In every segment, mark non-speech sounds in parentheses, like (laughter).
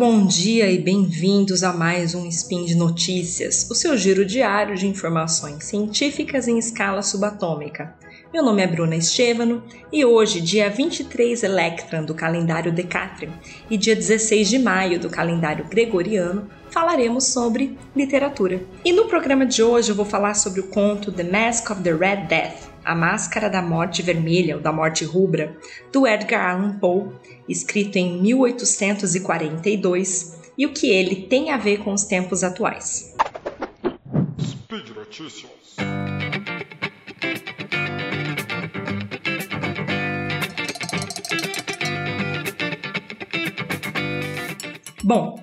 bom dia e bem-vindos a mais um Spin de Notícias, o seu giro diário de informações científicas em escala subatômica. Meu nome é Bruna Estevano e hoje, dia 23 Electran do calendário Decatrium e dia 16 de maio do calendário Gregoriano, falaremos sobre literatura. E no programa de hoje eu vou falar sobre o conto The Mask of the Red Death, A Máscara da Morte Vermelha ou da Morte Rubra, do Edgar Allan Poe, escrito em 1842, e o que ele tem a ver com os tempos atuais. Speed Notícias. Bom,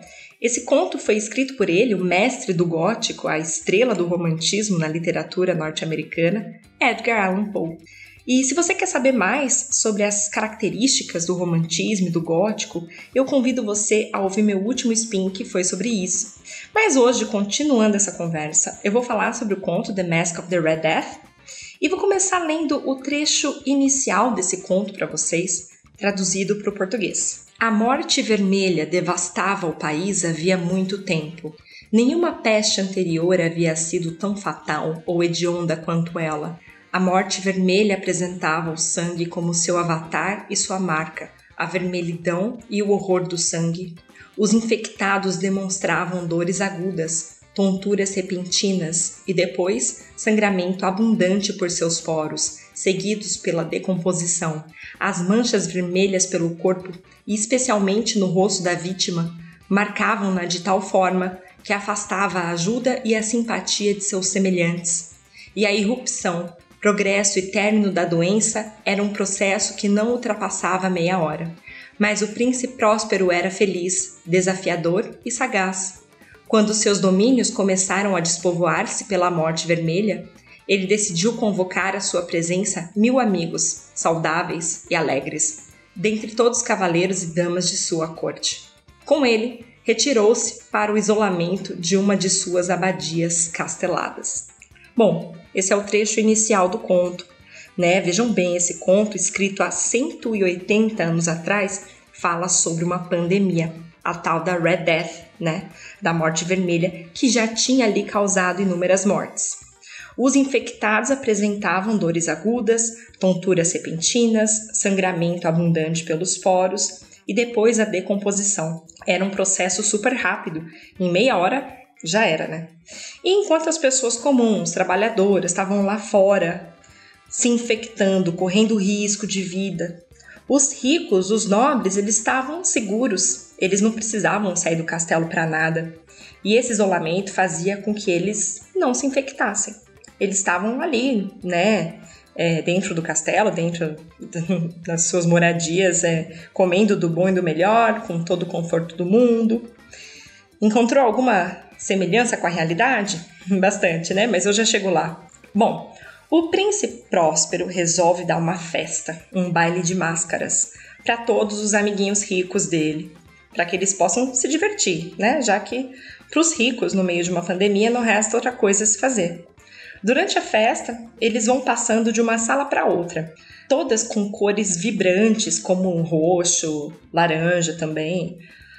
esse conto foi escrito por ele, o mestre do gótico, a estrela do romantismo na literatura norte-americana, Edgar Allan Poe. E se você quer saber mais sobre as características do romantismo e do gótico, eu convido você a ouvir meu último spin que foi sobre isso. Mas hoje, continuando essa conversa, eu vou falar sobre o conto The Mask of the Red Death e vou começar lendo o trecho inicial desse conto para vocês, traduzido para o português. A morte vermelha devastava o país havia muito tempo. Nenhuma peste anterior havia sido tão fatal ou hedionda quanto ela. A morte vermelha apresentava o sangue como seu avatar e sua marca, a vermelhidão e o horror do sangue. Os infectados demonstravam dores agudas, tonturas repentinas e depois sangramento abundante por seus poros, seguidos pela decomposição. As manchas vermelhas pelo corpo, e especialmente no rosto da vítima, marcavam-na de tal forma que afastava a ajuda e a simpatia de seus semelhantes. E a irrupção, progresso e término da doença era um processo que não ultrapassava meia hora. Mas o príncipe próspero era feliz, desafiador e sagaz. Quando seus domínios começaram a despovoar-se pela morte vermelha, ele decidiu convocar à sua presença mil amigos, saudáveis e alegres, dentre todos os cavaleiros e damas de sua corte. Com ele, retirou-se para o isolamento de uma de suas abadias casteladas. Bom, esse é o trecho inicial do conto. Né? Vejam bem, esse conto, escrito há 180 anos atrás, fala sobre uma pandemia a tal da Red Death, né, da morte vermelha, que já tinha ali causado inúmeras mortes. Os infectados apresentavam dores agudas, tonturas repentinas, sangramento abundante pelos poros e depois a decomposição. Era um processo super rápido, em meia hora já era, né? E enquanto as pessoas comuns, trabalhadoras, estavam lá fora, se infectando, correndo risco de vida, os ricos, os nobres, eles estavam seguros, eles não precisavam sair do castelo para nada. E esse isolamento fazia com que eles não se infectassem. Eles estavam ali, né, é, dentro do castelo, dentro (laughs) das suas moradias, é, comendo do bom e do melhor, com todo o conforto do mundo. Encontrou alguma semelhança com a realidade? (laughs) Bastante, né? Mas eu já chego lá. Bom, o príncipe próspero resolve dar uma festa, um baile de máscaras, para todos os amiguinhos ricos dele, para que eles possam se divertir, né? Já que para os ricos, no meio de uma pandemia, não resta outra coisa a se fazer. Durante a festa, eles vão passando de uma sala para outra, todas com cores vibrantes, como um roxo, laranja também.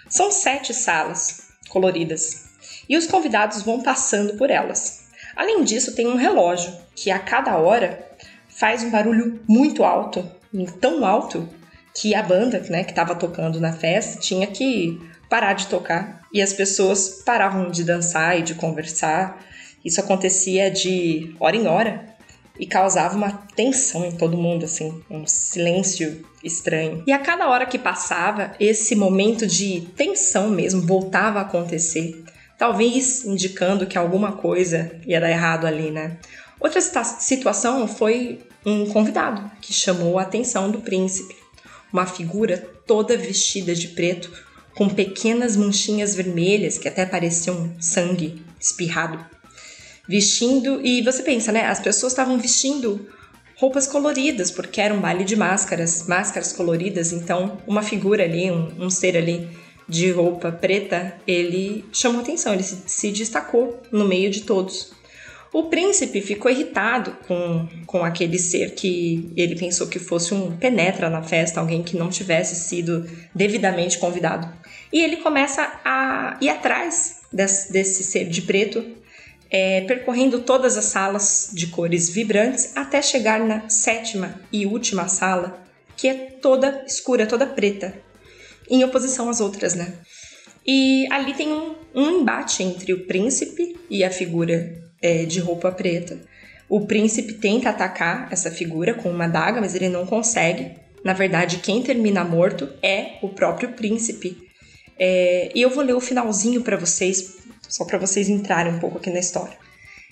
São sete salas coloridas e os convidados vão passando por elas. Além disso, tem um relógio que a cada hora faz um barulho muito alto, tão alto que a banda, né, que estava tocando na festa, tinha que parar de tocar e as pessoas paravam de dançar e de conversar. Isso acontecia de hora em hora e causava uma tensão em todo mundo, assim, um silêncio estranho. E a cada hora que passava, esse momento de tensão mesmo voltava a acontecer talvez indicando que alguma coisa ia dar errado ali, né? Outra situação foi um convidado que chamou a atenção do príncipe. Uma figura toda vestida de preto, com pequenas manchinhas vermelhas que até pareciam sangue espirrado. Vestindo, e você pensa, né? As pessoas estavam vestindo roupas coloridas, porque era um baile de máscaras, máscaras coloridas, então uma figura ali, um, um ser ali de roupa preta, ele chamou atenção, ele se, se destacou no meio de todos. O príncipe ficou irritado com, com aquele ser que ele pensou que fosse um penetra na festa, alguém que não tivesse sido devidamente convidado. E ele começa a ir atrás desse, desse ser de preto, é, percorrendo todas as salas de cores vibrantes até chegar na sétima e última sala, que é toda escura, toda preta, em oposição às outras, né? E ali tem um, um embate entre o príncipe e a figura é, de roupa preta. O príncipe tenta atacar essa figura com uma daga, mas ele não consegue. Na verdade, quem termina morto é o próprio príncipe. É, e eu vou ler o finalzinho para vocês, só para vocês entrarem um pouco aqui na história.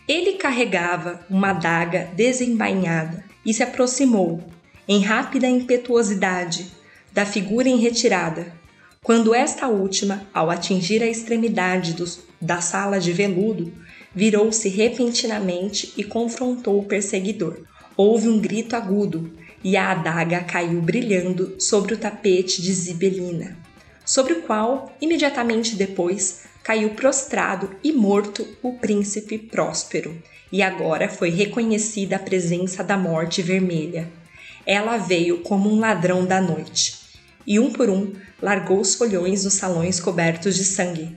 Ele carregava uma adaga desembainhada e se aproximou, em rápida impetuosidade, da figura em retirada, quando esta última, ao atingir a extremidade dos, da sala de veludo, virou-se repentinamente e confrontou o perseguidor. Houve um grito agudo e a adaga caiu brilhando sobre o tapete de zibelina, sobre o qual, imediatamente depois, caiu prostrado e morto o príncipe Próspero. E agora foi reconhecida a presença da morte vermelha. Ela veio como um ladrão da noite e um por um largou os folhões nos salões cobertos de sangue,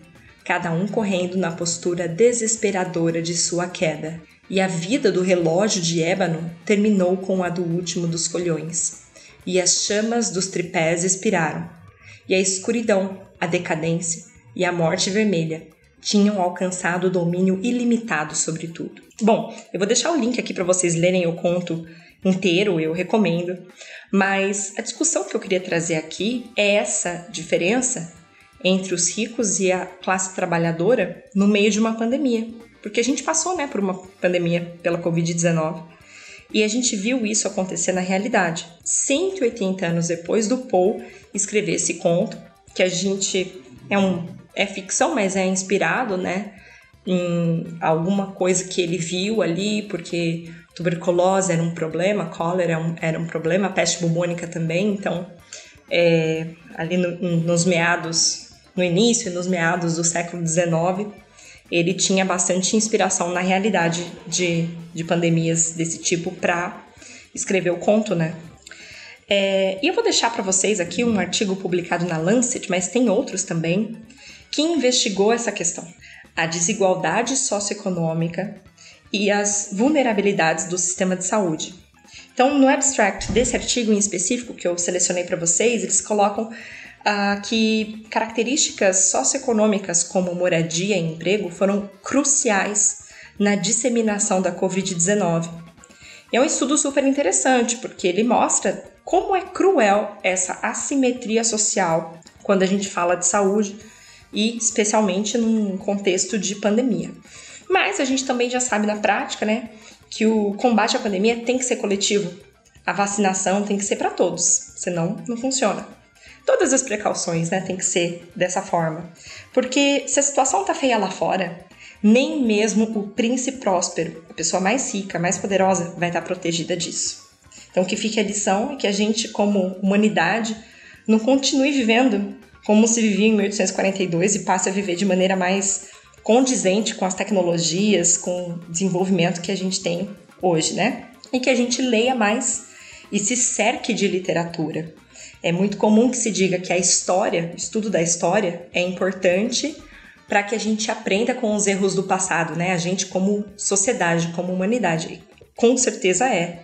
cada um correndo na postura desesperadora de sua queda. E a vida do relógio de ébano terminou com a do último dos folhões, e as chamas dos tripés expiraram, e a escuridão, a decadência e a morte vermelha tinham alcançado o domínio ilimitado sobre tudo. Bom, eu vou deixar o link aqui para vocês lerem o conto inteiro, eu recomendo. Mas a discussão que eu queria trazer aqui é essa diferença entre os ricos e a classe trabalhadora no meio de uma pandemia. Porque a gente passou né, por uma pandemia pela Covid-19 e a gente viu isso acontecer na realidade. 180 anos depois do Paul escrever esse conto, que a gente é um é ficção, mas é inspirado, né, em alguma coisa que ele viu ali, porque tuberculose era um problema, cólera era um, era um problema, peste bubônica também, então é, ali no, nos meados, no início e nos meados do século XIX, ele tinha bastante inspiração na realidade de, de pandemias desse tipo para escrever o conto, né? É, e eu vou deixar para vocês aqui um artigo publicado na Lancet, mas tem outros também, que investigou essa questão. A desigualdade socioeconômica e as vulnerabilidades do sistema de saúde. Então, no abstract desse artigo em específico que eu selecionei para vocês, eles colocam ah, que características socioeconômicas como moradia e emprego foram cruciais na disseminação da Covid-19. E é um estudo super interessante, porque ele mostra como é cruel essa assimetria social quando a gente fala de saúde e especialmente num contexto de pandemia. Mas a gente também já sabe na prática, né, que o combate à pandemia tem que ser coletivo. A vacinação tem que ser para todos, senão não funciona. Todas as precauções, né, tem que ser dessa forma. Porque se a situação tá feia lá fora, nem mesmo o príncipe próspero, a pessoa mais rica, mais poderosa, vai estar protegida disso. Então que fique a lição e que a gente, como humanidade, não continue vivendo como se vivia em 1842 e passe a viver de maneira mais condizente com as tecnologias, com o desenvolvimento que a gente tem hoje, né? E que a gente leia mais e se cerque de literatura. É muito comum que se diga que a história, o estudo da história, é importante para que a gente aprenda com os erros do passado, né? A gente como sociedade, como humanidade. Com certeza é.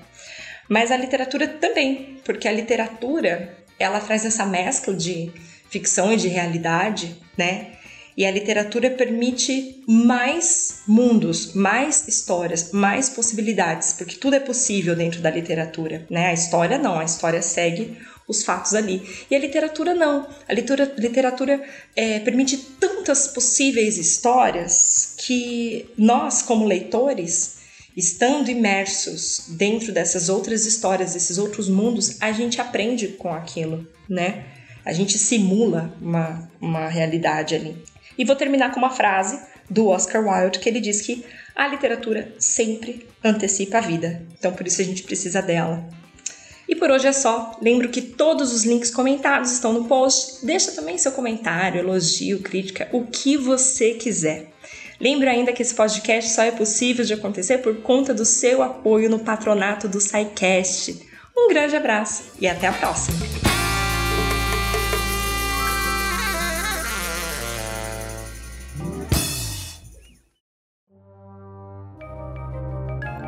Mas a literatura também, porque a literatura, ela traz essa mescla de ficção e de realidade, né? E a literatura permite mais mundos, mais histórias, mais possibilidades, porque tudo é possível dentro da literatura, né? A história não, a história segue os fatos ali. E a literatura não. A literatura, literatura é, permite tantas possíveis histórias que nós, como leitores, estando imersos dentro dessas outras histórias, desses outros mundos, a gente aprende com aquilo, né? A gente simula uma, uma realidade ali. E vou terminar com uma frase do Oscar Wilde que ele diz que a literatura sempre antecipa a vida. Então por isso a gente precisa dela. E por hoje é só. Lembro que todos os links comentados estão no post. Deixa também seu comentário, elogio, crítica, o que você quiser. Lembro ainda que esse podcast só é possível de acontecer por conta do seu apoio no patronato do SciCast. Um grande abraço e até a próxima!